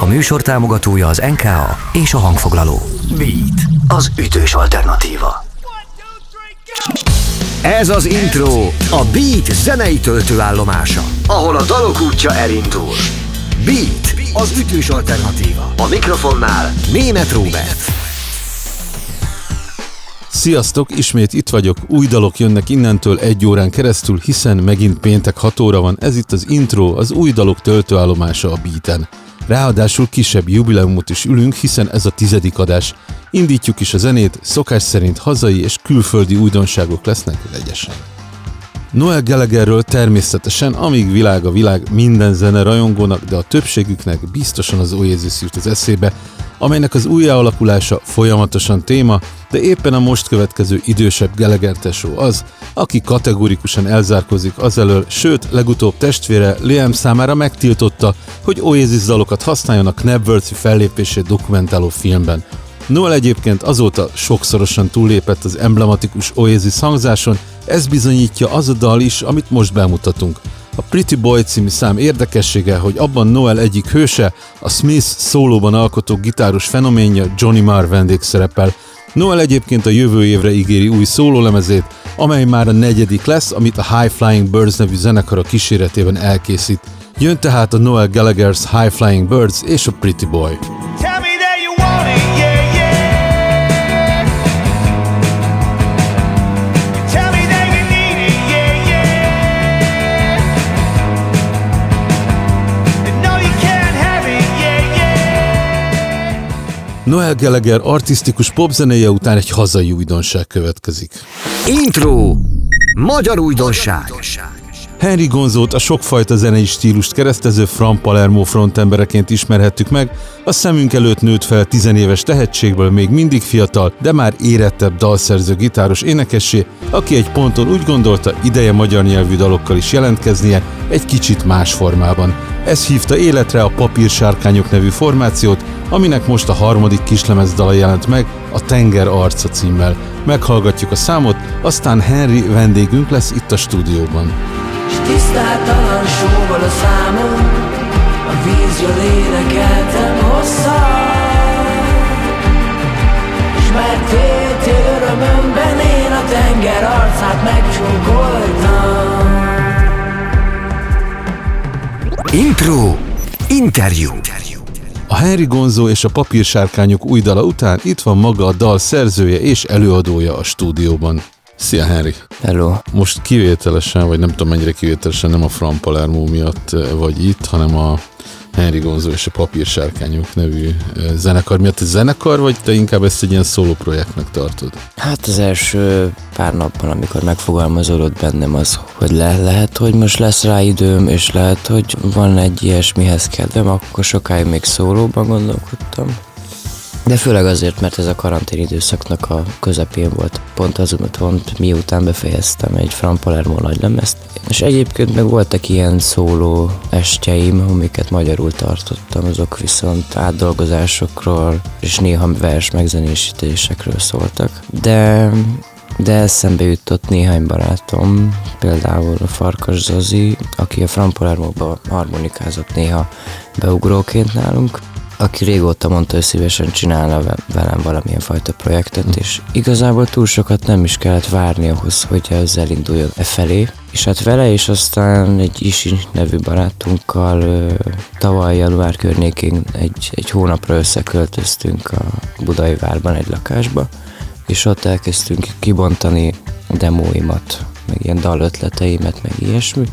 A műsor támogatója az NKA és a hangfoglaló. Beat, az ütős alternatíva. Ez az intro, a Beat zenei töltőállomása, ahol a dalok útja elindul. Beat, az ütős alternatíva. A mikrofonnál Német Róbert. Sziasztok, ismét itt vagyok, új dalok jönnek innentől egy órán keresztül, hiszen megint péntek 6 óra van, ez itt az intro, az új dalok töltőállomása a Beaten. Ráadásul kisebb jubileumot is ülünk, hiszen ez a tizedik adás. Indítjuk is a zenét, szokás szerint hazai és külföldi újdonságok lesznek vegyesen. Noel Gallagherről természetesen, amíg világ a világ minden zene rajongónak, de a többségüknek biztosan az Oasis jut az eszébe, amelynek az újjáalakulása folyamatosan téma, de éppen a most következő idősebb Gallagher tesó az, aki kategórikusan elzárkozik azelől, sőt, legutóbb testvére Liam számára megtiltotta, hogy Oasis dalokat használjon a Knebworthy fellépését dokumentáló filmben. Noel egyébként azóta sokszorosan túllépett az emblematikus Oasis hangzáson, ez bizonyítja az a dal is, amit most bemutatunk. A Pretty Boy című szám érdekessége, hogy abban Noel egyik hőse, a Smith szólóban alkotó gitáros fenoménja Johnny Marr vendégszerepel. Noel egyébként a jövő évre ígéri új szólólemezét, amely már a negyedik lesz, amit a High Flying Birds nevű zenekara kíséretében elkészít. Jön tehát a Noel Gallagher's High Flying Birds és a Pretty Boy. Noel Gallagher artistikus popzenéje után egy hazai újdonság következik. Intro! Magyar újdonság! Henry Gonzót a sokfajta zenei stílust keresztező Fran Palermo frontembereként ismerhettük meg, a szemünk előtt nőtt fel tizenéves tehetségből még mindig fiatal, de már érettebb dalszerző gitáros énekessé, aki egy ponton úgy gondolta, ideje magyar nyelvű dalokkal is jelentkeznie, egy kicsit más formában. Ez hívta életre a Papírsárkányok nevű formációt, aminek most a harmadik kislemez dala jelent meg, a Tenger arca címmel. Meghallgatjuk a számot, aztán Henry vendégünk lesz itt a stúdióban. S tisztátalan sóval a számom, a vízről énekeltem hosszan. S már tél örömömben én a tenger arcát megcsókoltam. Intro Interjú a Henry Gonzo és a papírsárkányok új dala után itt van maga a dal szerzője és előadója a stúdióban. Szia Henry! Hello! Most kivételesen, vagy nem tudom mennyire kivételesen, nem a Fran Palermo miatt eh, vagy itt, hanem a Henry Gonzo és a Papírsárkányok nevű zenekar miatt. Ez zenekar, vagy te inkább ezt egy ilyen szóló projektnek tartod? Hát az első pár napban, amikor megfogalmazódott bennem az, hogy le, lehet, hogy most lesz rá időm, és lehet, hogy van egy ilyesmihez kedvem, akkor sokáig még szólóban gondolkodtam. De főleg azért, mert ez a karantén időszaknak a közepén volt. Pont az pont miután befejeztem egy Fran Palermo nagy lemezt. És egyébként meg voltak ilyen szóló estjeim, amiket magyarul tartottam, azok viszont átdolgozásokról és néha vers megzenésítésekről szóltak. De de eszembe jutott néhány barátom, például a Farkas Zazi, aki a Fran Palermo-ba harmonikázott néha beugróként nálunk, aki régóta mondta, hogy szívesen csinálna velem valamilyen fajta projektet, és igazából túl sokat nem is kellett várni ahhoz, hogy ez elinduljon e felé. És hát vele és aztán egy Isi nevű barátunkkal tavaly január környékén egy, egy hónapra összeköltöztünk a Budai várban egy lakásba, és ott elkezdtünk kibontani demóimat, meg ilyen dalötleteimet, meg ilyesmi.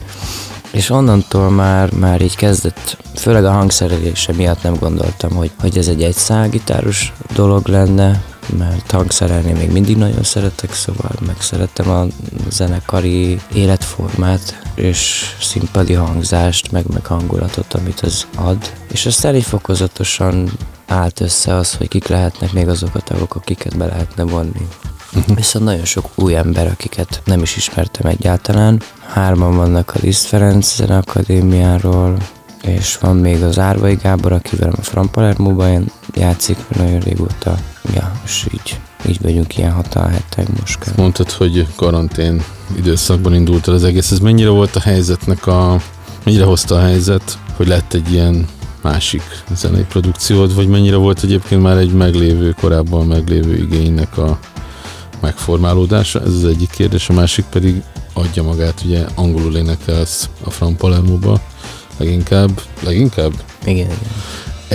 És onnantól már, már így kezdett, főleg a hangszerelése miatt nem gondoltam, hogy, hogy ez egy egyszálgitáros dolog lenne, mert hangszerelni még mindig nagyon szeretek, szóval megszerettem a zenekari életformát, és színpadi hangzást, meg, meg hangulatot, amit az ad. És aztán így fokozatosan állt össze az, hogy kik lehetnek még azok a tagok, akiket be lehetne vonni. Uh-huh. Viszont nagyon sok új ember, akiket nem is ismertem egyáltalán. Hárman vannak a Liszt Ferenc Zeneakadémiáról, és van még az Árvai Gábor, akivel a Fran Palermo-ban játszik nagyon régóta. Ja, és így, így vagyunk ilyen hatan hetek most. Kell. Mondtad, hogy karantén időszakban indult el az egész. Ez mennyire volt a helyzetnek a... Mennyire hozta a helyzet, hogy lett egy ilyen másik zenei produkciód, vagy mennyire volt egyébként már egy meglévő, korábban meglévő igénynek a megformálódása? Ez az egyik kérdés, a másik pedig adja magát, ugye angolul énekelsz a Fran Palermo-ba, leginkább, leginkább? Igen, igen.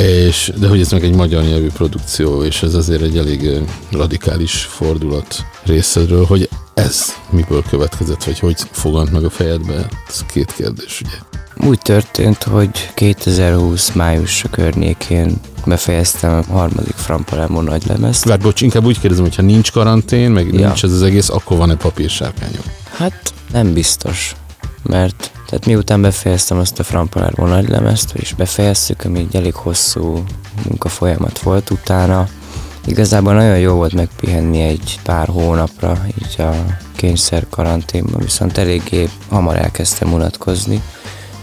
És, de hogy ez meg egy magyar nyelvű produkció, és ez azért egy elég radikális fordulat részedről, hogy ez miből következett, vagy hogy fogant meg a fejedbe? Ez két kérdés, ugye? Úgy történt, hogy 2020 május környékén befejeztem a harmadik Frampalemó nagy lemezt. Várj, bocs, inkább úgy kérdezem, hogy ha nincs karantén, meg ja. nincs ez az egész, akkor van-e papírsárkányom? Hát nem biztos, mert tehát miután befejeztem azt a Frampalermo nagy lemezt, és befejeztük, ami egy elég hosszú munkafolyamat volt utána, Igazából nagyon jó volt megpihenni egy pár hónapra, így a kényszer karanténban, viszont eléggé hamar elkezdtem unatkozni,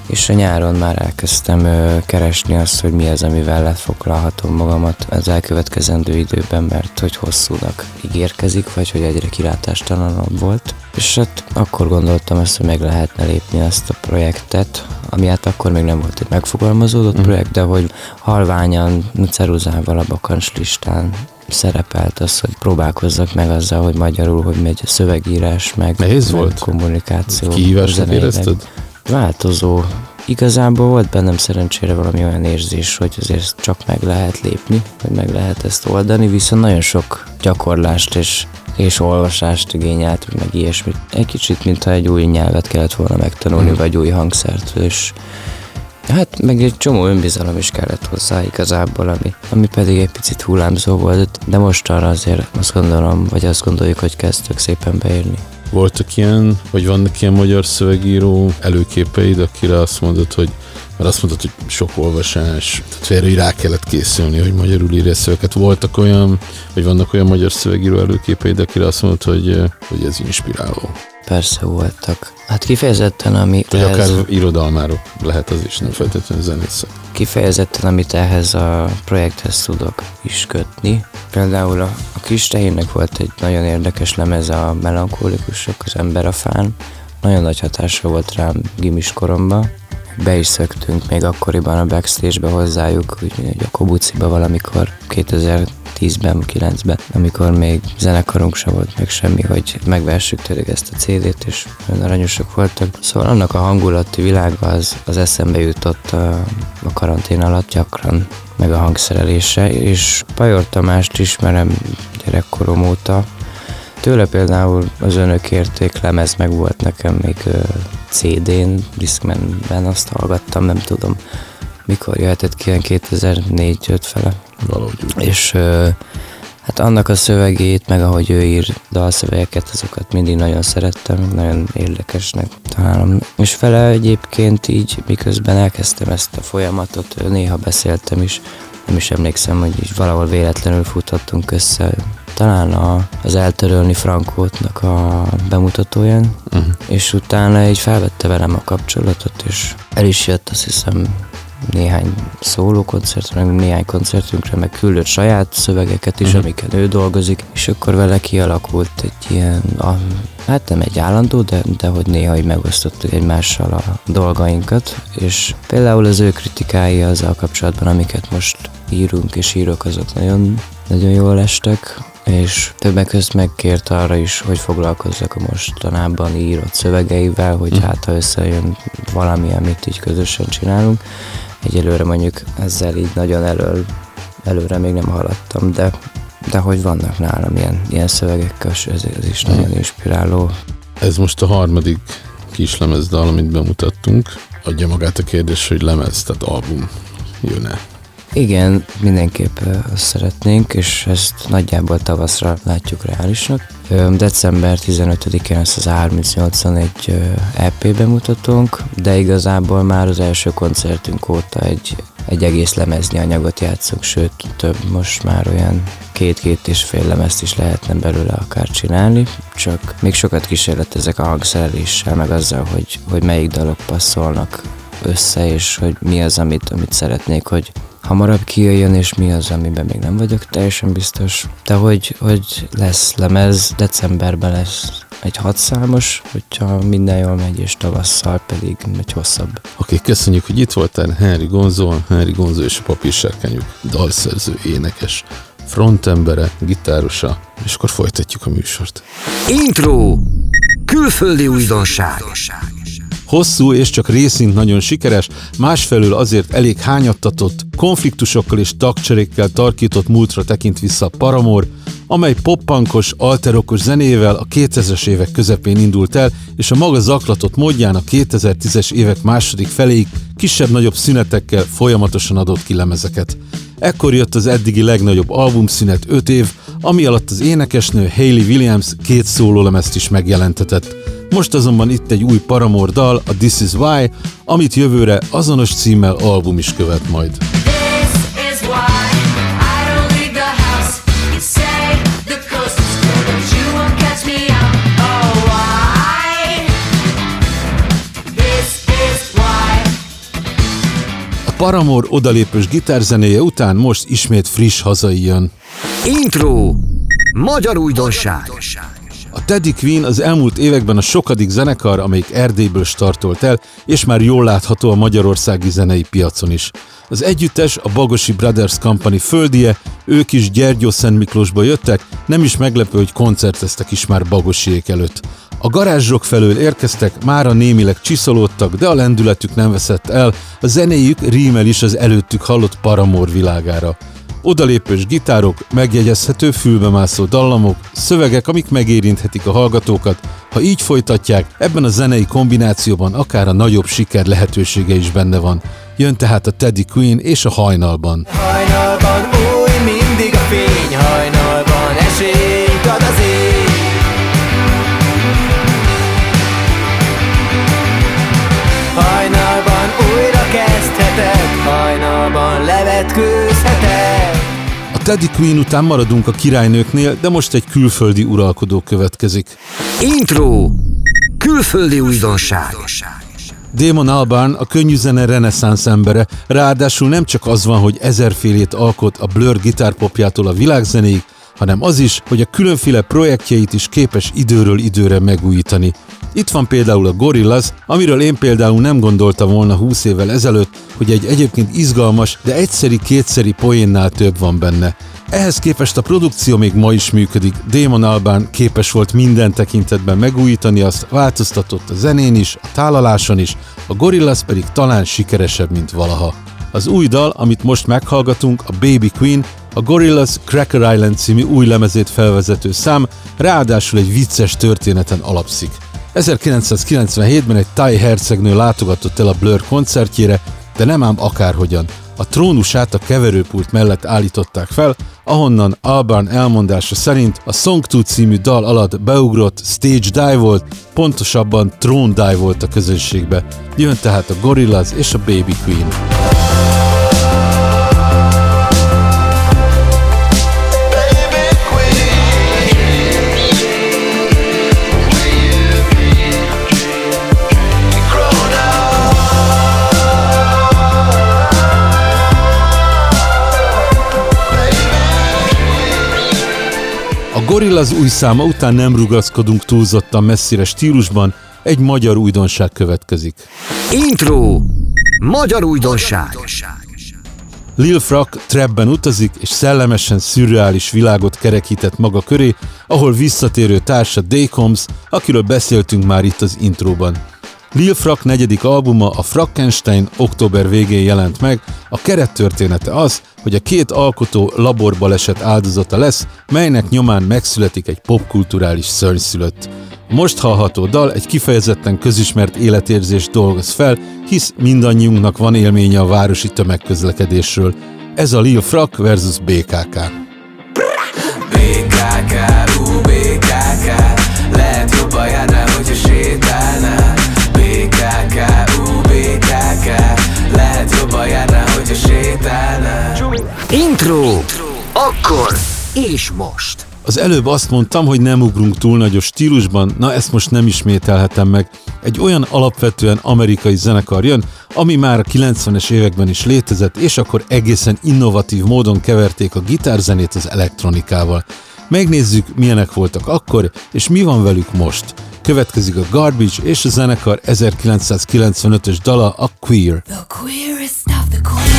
és a nyáron már elkezdtem keresni azt, hogy mi az, amivel lefoglalhatom magamat az elkövetkezendő időben, mert hogy hosszúnak ígérkezik, vagy hogy egyre kilátástalanabb volt. És hát akkor gondoltam azt, hogy meg lehetne lépni ezt a projektet, ami hát akkor még nem volt egy megfogalmazódott mm. projekt, de hogy halványan ceruzával a bakancslistán szerepelt az, hogy próbálkozzak meg azzal, hogy magyarul, hogy megy a szövegírás, meg, Nehéz volt? kommunikáció. Kihívásnak érezted? Változó. Igazából volt bennem szerencsére valami olyan érzés, hogy azért csak meg lehet lépni, hogy meg lehet ezt oldani, viszont nagyon sok gyakorlást és és olvasást igényelt, meg ilyesmit. Egy kicsit, mintha egy új nyelvet kellett volna megtanulni, mm. vagy új hangszert, és Hát meg egy csomó önbizalom is kellett hozzá igazából, ami, ami pedig egy picit hullámzó volt, de most arra azért azt gondolom, vagy azt gondoljuk, hogy kezdtük szépen beérni. Voltak ilyen, vagy vannak ilyen magyar szövegíró előképeid, akire azt mondod, hogy mert azt mondtad, hogy sok olvasás, tehát félre, rá kellett készülni, hogy magyarul írja szöveket. Voltak olyan, vagy vannak olyan magyar szövegíró előképeid, akire azt mondod, hogy, hogy ez inspiráló. Persze voltak. Hát kifejezetten, ami Vagy ehhez... akár irodalmáról lehet az is, nem feltétlenül zenész. Kifejezetten, amit ehhez a projekthez tudok is kötni. Például a, a kis tehérnek volt egy nagyon érdekes lemez a melankolikusok, az ember a fán. Nagyon nagy hatása volt rám gimis koromban be is szöktünk még akkoriban a backstage-be hozzájuk, úgy a Kobuciba valamikor 2010-ben, 9-ben, amikor még zenekarunk sem volt meg semmi, hogy megvessük tényleg ezt a CD-t, és nagyon aranyosak voltak. Szóval annak a hangulati világa az, az eszembe jutott a, a karantén alatt gyakran, meg a hangszerelése, és Pajor Tamást ismerem gyerekkorom óta, Tőle például az önök érték lemez meg volt nekem még CD-n, Discmanben azt hallgattam, nem tudom mikor jöhetett ki, 2004-5 fele. Valahogy. És hát annak a szövegét, meg ahogy ő ír dalszövegeket, azokat mindig nagyon szerettem, nagyon érdekesnek találom. És vele egyébként így, miközben elkezdtem ezt a folyamatot, néha beszéltem is, nem is emlékszem, hogy így valahol véletlenül futottunk össze talán a, az Eltörölni Frankótnak a bemutatóján, uh-huh. és utána így felvette velem a kapcsolatot, és el is jött azt hiszem néhány szólókoncertre, meg néhány koncertünkre, meg küldött saját szövegeket is, uh-huh. amiket ő dolgozik, és akkor vele kialakult egy ilyen, a, hát nem egy állandó, de, de hogy néha így megosztottuk egymással a dolgainkat, és például az ő kritikái azzal kapcsolatban, amiket most írunk és írok, azok nagyon, nagyon jól estek, és többek között megkért arra is, hogy foglalkozzak a mostanában írott szövegeivel, hogy mm. hát ha összejön valami, amit így közösen csinálunk. Egyelőre mondjuk ezzel így nagyon elől, előre még nem haladtam, de, de hogy vannak nálam ilyen, ilyen szövegek, ez, ez is mm. nagyon inspiráló. Ez most a harmadik kislemezdal, amit bemutattunk. Adja magát a kérdés, hogy lemez, tehát album jön-e? Igen, mindenképp azt szeretnénk, és ezt nagyjából tavaszra látjuk reálisnak. December 15-én lesz az 3081 EP bemutatónk, de igazából már az első koncertünk óta egy, egy egész lemeznyi anyagot játszunk, sőt több, most már olyan két-két és fél lemezt is lehetne belőle akár csinálni, csak még sokat kísérletezek a hangszereléssel, meg azzal, hogy, hogy melyik dalok passzolnak össze, és hogy mi az, amit, amit szeretnék, hogy hamarabb kijöjjön, és mi az, amiben még nem vagyok teljesen biztos. De hogy, hogy lesz lemez, decemberben lesz egy hatszámos, hogyha minden jól megy, és tavasszal pedig egy hosszabb. Oké, okay, köszönjük, hogy itt voltál, Henry Gonzo, Henry Gonzo és a papírsárkányuk, dalszerző, énekes, frontembere, gitárosa, és akkor folytatjuk a műsort. Intro! Külföldi újdonság! Hosszú és csak részint nagyon sikeres, másfelől azért elég hányattatott, konfliktusokkal és tagcserékkel tarkított múltra tekint vissza Paramore, amely poppankos, alterokos zenével a 2000-es évek közepén indult el, és a maga zaklatott módján a 2010-es évek második feléig kisebb-nagyobb szünetekkel folyamatosan adott ki lemezeket. Ekkor jött az eddigi legnagyobb albumszünet 5 év, ami alatt az énekesnő Hayley Williams két szólólemezt is megjelentetett. Most azonban itt egy új Paramore dal, a This Is Why, amit jövőre azonos címmel album is követ majd. Paramor odalépős gitárzenéje után most ismét friss hazai jön. Intro! Magyar újdonság! A Teddy Queen az elmúlt években a sokadik zenekar, amelyik Erdélyből startolt el, és már jól látható a magyarországi zenei piacon is. Az együttes a Bagosi Brothers Company földie, ők is Gyergyó Szent Miklósba jöttek, nem is meglepő, hogy koncerteztek is már Bagosiék előtt. A garázsok felől érkeztek, mára némileg csiszolódtak, de a lendületük nem veszett el, a zenéjük rímel is az előttük hallott paramor világára. Odalépős gitárok, megjegyezhető fülbemászó dallamok, szövegek, amik megérinthetik a hallgatókat. Ha így folytatják, ebben a zenei kombinációban akár a nagyobb siker lehetősége is benne van. Jön tehát a Teddy Queen és a hajnalban. Hajnalban új mindig a fény, hajnalban esélyt ad az ég. Hajnalban újra kezdhetek, hajnalban levetkőzhetek. A Teddy Queen után maradunk a királynőknél, de most egy külföldi uralkodó következik. Intro! Külföldi újdonság! Damon Albarn a könnyű zene reneszánsz embere, ráadásul nem csak az van, hogy ezerfélét alkot a Blur gitárpopjától a világzenéig, hanem az is, hogy a különféle projektjeit is képes időről időre megújítani. Itt van például a Gorillaz, amiről én például nem gondoltam volna 20 évvel ezelőtt, hogy egy egyébként izgalmas, de egyszeri-kétszeri poénnál több van benne. Ehhez képest a produkció még ma is működik, Damon Alban képes volt minden tekintetben megújítani azt, változtatott a zenén is, a tálaláson is, a Gorillaz pedig talán sikeresebb, mint valaha. Az új dal, amit most meghallgatunk, a Baby Queen, a Gorillaz Cracker Island című új lemezét felvezető szám, ráadásul egy vicces történeten alapszik. 1997-ben egy Thai hercegnő látogatott el a Blur koncertjére, de nem ám akárhogyan. A trónusát a keverőpult mellett állították fel, ahonnan Alban elmondása szerint a Song 2 című dal alatt beugrott stage dive volt, pontosabban trón dive volt a közönségbe. Jön tehát a Gorillaz és a Baby Queen. Gorillaz új száma után nem rugaszkodunk túlzottan messzire stílusban, egy magyar újdonság következik. Intro! Magyar újdonság! Lil Frak trapben utazik, és szellemesen szürreális világot kerekített maga köré, ahol visszatérő társa Daycombs, akiről beszéltünk már itt az intróban. Lil Frak negyedik albuma, a Frankenstein október végén jelent meg, a kerettörténete az, hogy a két alkotó laborbaleset áldozata lesz, melynek nyomán megszületik egy popkulturális szörnyszülött. Most hallható dal egy kifejezetten közismert életérzés dolgoz fel, hisz mindannyiunknak van élménye a városi tömegközlekedésről. Ez a Lil Frak versus. BKK, Intro. Akkor és most. Az előbb azt mondtam, hogy nem ugrunk túl nagyos stílusban, na ezt most nem ismételhetem meg. Egy olyan alapvetően amerikai zenekar jön, ami már a 90-es években is létezett, és akkor egészen innovatív módon keverték a gitárzenét az elektronikával. Megnézzük, milyenek voltak akkor, és mi van velük most. Következik a Garbage és a zenekar 1995-ös dala a Queer. The queerest of the queer,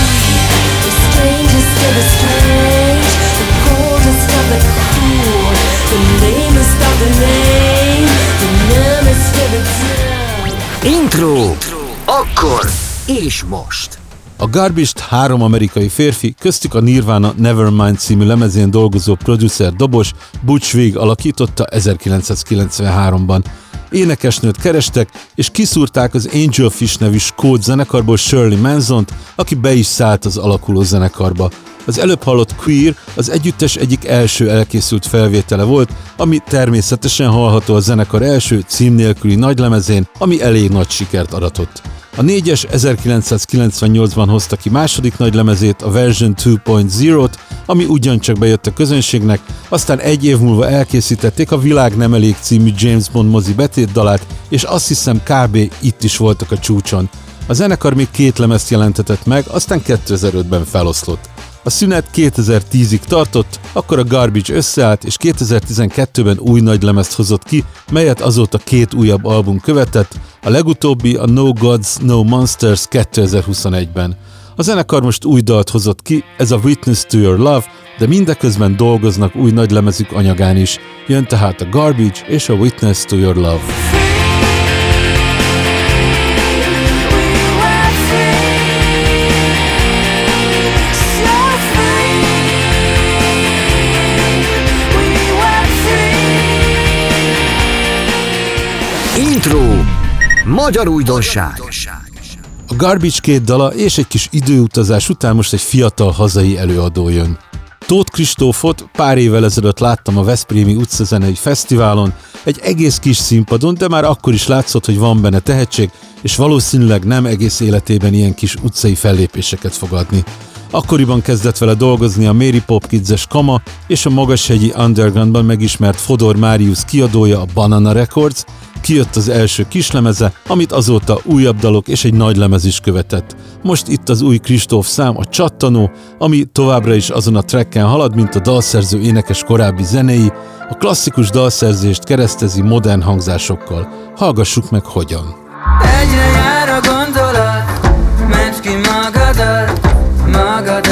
Intro. Akkor és most. A garbage három amerikai férfi, köztük a Nirvana Nevermind című lemezén dolgozó producer dobos Butch Vig alakította 1993-ban. Énekesnőt kerestek, és kiszúrták az Angelfish nevű skót zenekarból Shirley Manson-t, aki be is szállt az alakuló zenekarba. Az előbb hallott Queer az együttes egyik első elkészült felvétele volt, ami természetesen hallható a zenekar első cím nélküli nagylemezén, ami elég nagy sikert aratott. A négyes 1998-ban hozta ki második nagy lemezét, a Version 2.0-t, ami ugyancsak bejött a közönségnek, aztán egy év múlva elkészítették a Világ nem elég című James Bond mozi betétdalát, és azt hiszem kb. itt is voltak a csúcson. A zenekar még két lemezt jelentetett meg, aztán 2005-ben feloszlott. A szünet 2010-ig tartott, akkor a Garbage összeállt, és 2012-ben új nagy lemezt hozott ki, melyet azóta két újabb album követett, a legutóbbi a No Gods, No Monsters 2021-ben. A zenekar most új dalt hozott ki, ez a Witness to Your Love, de mindeközben dolgoznak új nagy lemezük anyagán is. Jön tehát a Garbage és a Witness to Your Love. Magyar újdonság. A Garbage két dala és egy kis időutazás után most egy fiatal hazai előadó jön. Tóth Kristófot pár évvel ezelőtt láttam a Veszprémi utcazenei fesztiválon, egy egész kis színpadon, de már akkor is látszott, hogy van benne tehetség, és valószínűleg nem egész életében ilyen kis utcai fellépéseket fog adni. Akkoriban kezdett vele dolgozni a Mary Popkids-es Kama és a magashegyi Undergroundban megismert Fodor Marius kiadója a Banana Records, kijött az első kislemeze, amit azóta újabb dalok és egy nagy lemez is követett. Most itt az új Kristóf szám, a Csattanó, ami továbbra is azon a trekken halad, mint a dalszerző énekes korábbi zenéi, a klasszikus dalszerzést keresztezi modern hangzásokkal. Hallgassuk meg hogyan. Egyre jár a gondolat, ments ki magadat, magadat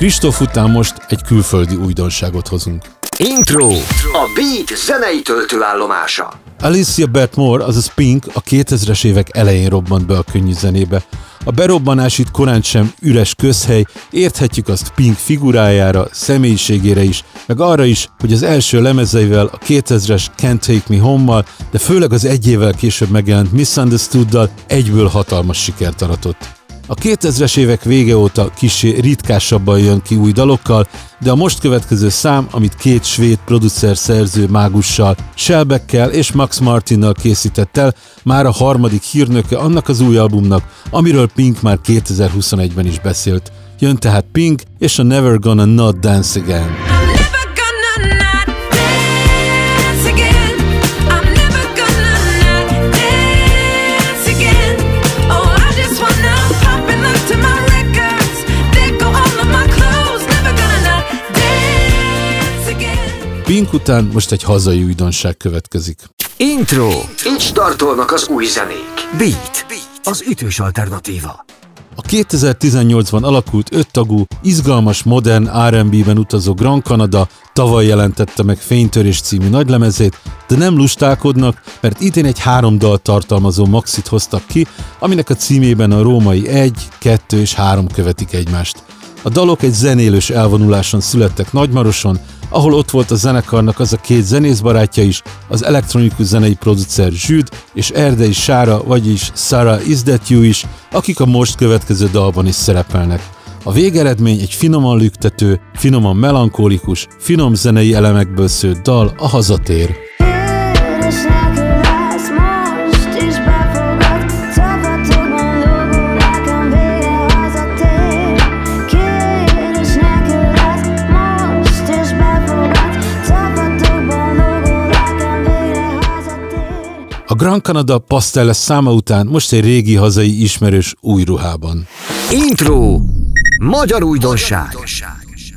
Kristóf után most egy külföldi újdonságot hozunk. Intro. A Beat zenei töltőállomása. Alicia Bert Moore, azaz Pink a 2000-es évek elején robbant be a könnyű zenébe. A berobbanás itt korán sem üres közhely, érthetjük azt Pink figurájára, személyiségére is, meg arra is, hogy az első lemezeivel, a 2000-es Can't Take Me Home-mal, de főleg az egy évvel később megjelent Misunderstood-dal egyből hatalmas sikert aratott. A 2000-es évek vége óta kicsi ritkásabban jön ki új dalokkal, de a most következő szám, amit két svéd producer szerző mágussal, Shelbeckkel és Max Martinnal készített el, már a harmadik hírnöke annak az új albumnak, amiről Pink már 2021-ben is beszélt. Jön tehát Pink és a Never Gonna Not Dance Again. Pink után most egy hazai újdonság következik. Intro. Így startolnak az új zenék. Beat. Az ütős alternatíva. A 2018-ban alakult öttagú, izgalmas, modern R&B-ben utazó Grand Canada tavaly jelentette meg Fénytörés című nagylemezét, de nem lustálkodnak, mert idén egy három dal tartalmazó maxit hoztak ki, aminek a címében a római egy, kettő és három követik egymást. A dalok egy zenélős elvonuláson születtek Nagymaroson, ahol ott volt a zenekarnak az a két zenészbarátja is, az elektronikus zenei producer Zsűd és Erdei Sára, vagyis Sarah Is That You is, akik a most következő dalban is szerepelnek. A végeredmény egy finoman lüktető, finoman melankólikus, finom zenei elemekből szőtt dal a hazatér. Grand Canada Pastelles száma után most egy régi hazai ismerős új ruhában. Intro. Magyar újdonság.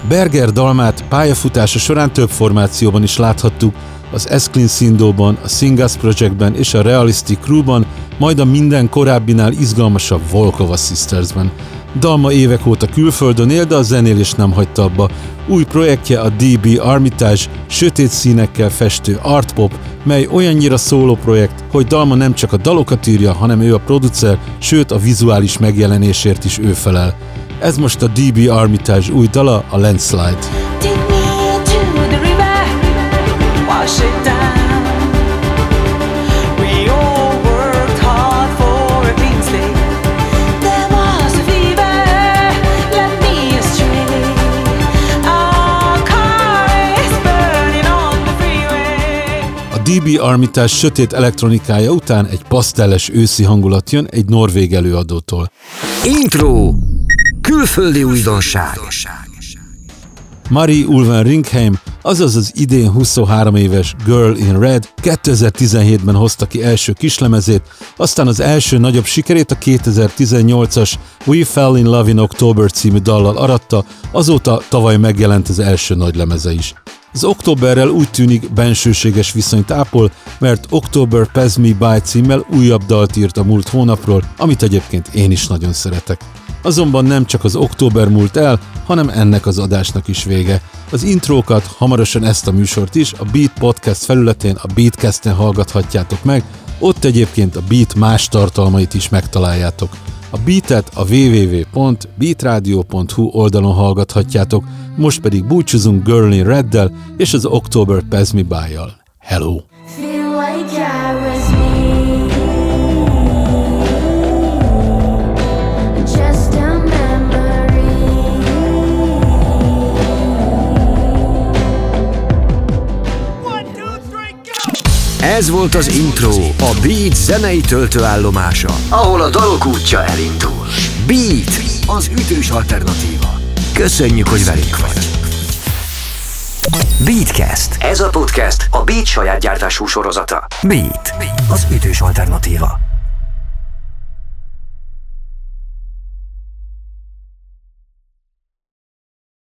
Berger Dalmát pályafutása során több formációban is láthattuk, az Esclin Sindóban, a Singas Projectben és a Realistic Crewban, majd a minden korábbinál izgalmasabb Volkova Sistersben. Dalma évek óta külföldön él, de a zenélés nem hagyta abba. Új projektje a DB Armitage, sötét színekkel festő art pop, mely olyannyira szóló projekt, hogy Dalma nem csak a dalokat írja, hanem ő a producer, sőt a vizuális megjelenésért is ő felel. Ez most a DB Armitage új dala, a Landslide. DB Armitage sötét elektronikája után egy pasztelles őszi hangulat jön egy norvég előadótól. Intro. Külföldi újdonság. Marie Ulven Ringheim, azaz az idén 23 éves Girl in Red 2017-ben hozta ki első kislemezét, aztán az első nagyobb sikerét a 2018-as We Fell in Love in October című dallal aratta, azóta tavaly megjelent az első nagy lemeze is. Az októberrel úgy tűnik bensőséges viszonyt ápol, mert October Pass Me By címmel újabb dalt írt a múlt hónapról, amit egyébként én is nagyon szeretek. Azonban nem csak az október múlt el, hanem ennek az adásnak is vége. Az intrókat, hamarosan ezt a műsort is a Beat Podcast felületén, a Beatcast-en hallgathatjátok meg, ott egyébként a Beat más tartalmait is megtaláljátok. A Beatet a www.beatradio.hu oldalon hallgathatjátok, most pedig búcsúzunk Girl in Reddel és az October Pass Me. Hello! Ez volt az intro, a Beat zenei töltőállomása, ahol a dalok útja elindul. Beat, az ütős alternatíva. Köszönjük, hogy velünk vagy. Beatcast. Ez a podcast a Beat saját gyártású sorozata. Beat, az ütős alternatíva.